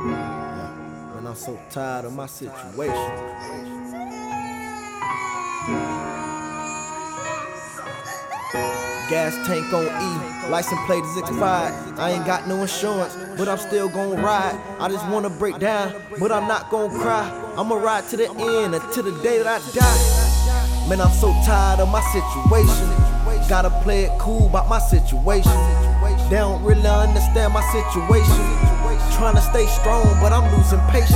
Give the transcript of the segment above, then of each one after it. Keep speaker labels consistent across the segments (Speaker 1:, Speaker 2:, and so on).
Speaker 1: Yeah. Man, I'm so tired of my situation. Gas tank on E, license plate is expired. I ain't got no insurance, but I'm still gon' ride. I just wanna break down, but I'm not gon' cry. I'ma ride to the end until the day that I die. Man, I'm so tired of my situation. Gotta play it cool about my situation. They don't really understand my situation. Trying to stay strong, but I'm losing patience.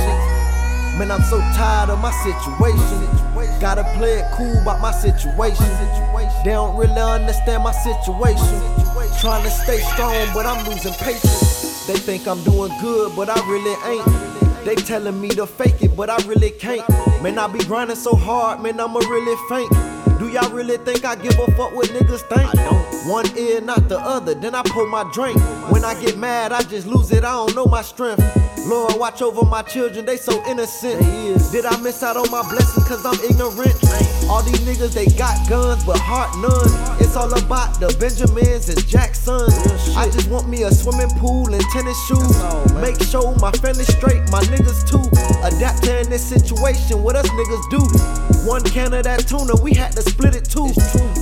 Speaker 1: Man, I'm so tired of my situation. Gotta play it cool about my situation. They don't really understand my situation. Trying to stay strong, but I'm losing patience. They think I'm doing good, but I really ain't. They telling me to fake it, but I really can't. Man, I be grinding so hard, man, I'ma really faint. Do y'all really think I give a fuck what niggas think? I don't. One ear, not the other, then I pull my drink. When I get mad, I just lose it, I don't know my strength. Lord, watch over my children, they so innocent. Did I miss out on my blessings cause I'm ignorant? All these niggas, they got guns, but heart none. It's all about the Benjamins and Jacksons. I just want me a swimming pool and tennis shoes. Make sure my family straight, my niggas too. Adapt to in this situation, what us niggas do? One can of that tuna, we had to split it too.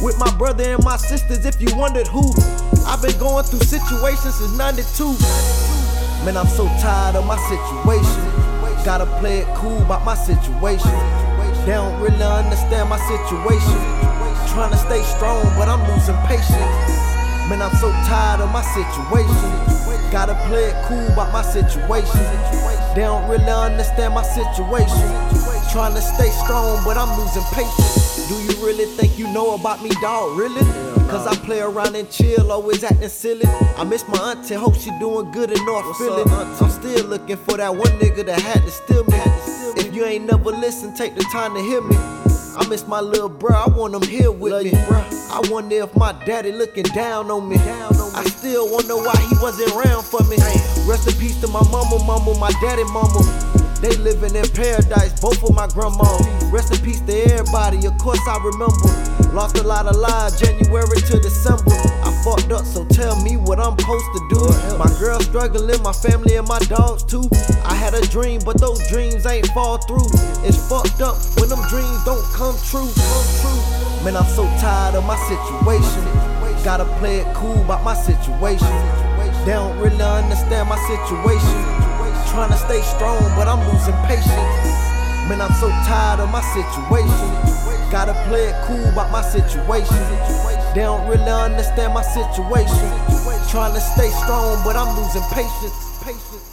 Speaker 1: With my brother and my sisters, if you wondered who. I've been going through situations since 92. Man, I'm so tired of my situation. Gotta play it cool about my situation. They don't really understand my situation. Trying to stay strong, but I'm losing patience. Man, I'm so tired of my situation. Gotta play it cool about my situation. They don't really understand my situation. Trying to stay strong, but I'm losing patience. Do you really think you know about me, dog? Really? Cause I play around and chill, always acting silly. I miss my auntie, hope she doing good in North Philly. I'm still looking for that one nigga that had to steal me. If you ain't never listened, take the time to hear me. I miss my little bro, I want him here with me. I wonder if my daddy looking down on me. down I still wonder why he wasn't around for me. Rest in peace to my mama, mama, my daddy, mama. They living in paradise, both of my grandma. Rest in peace to everybody, of course I remember. Lost a lot of lives, January to December. I fucked up, so tell me what I'm supposed to do. My girl struggling, my family and my dogs too. I had a dream, but those dreams ain't fall through. It's fucked up when them dreams don't come true. Come true. Man, I'm so tired of my situation. Gotta play it cool about my situation. They don't really understand my situation. Trying to stay strong, but I'm losing patience. Man, I'm so tired of my situation. Gotta play it cool about my situation. They don't really understand my situation. Trying to stay strong, but I'm losing patience. Patience.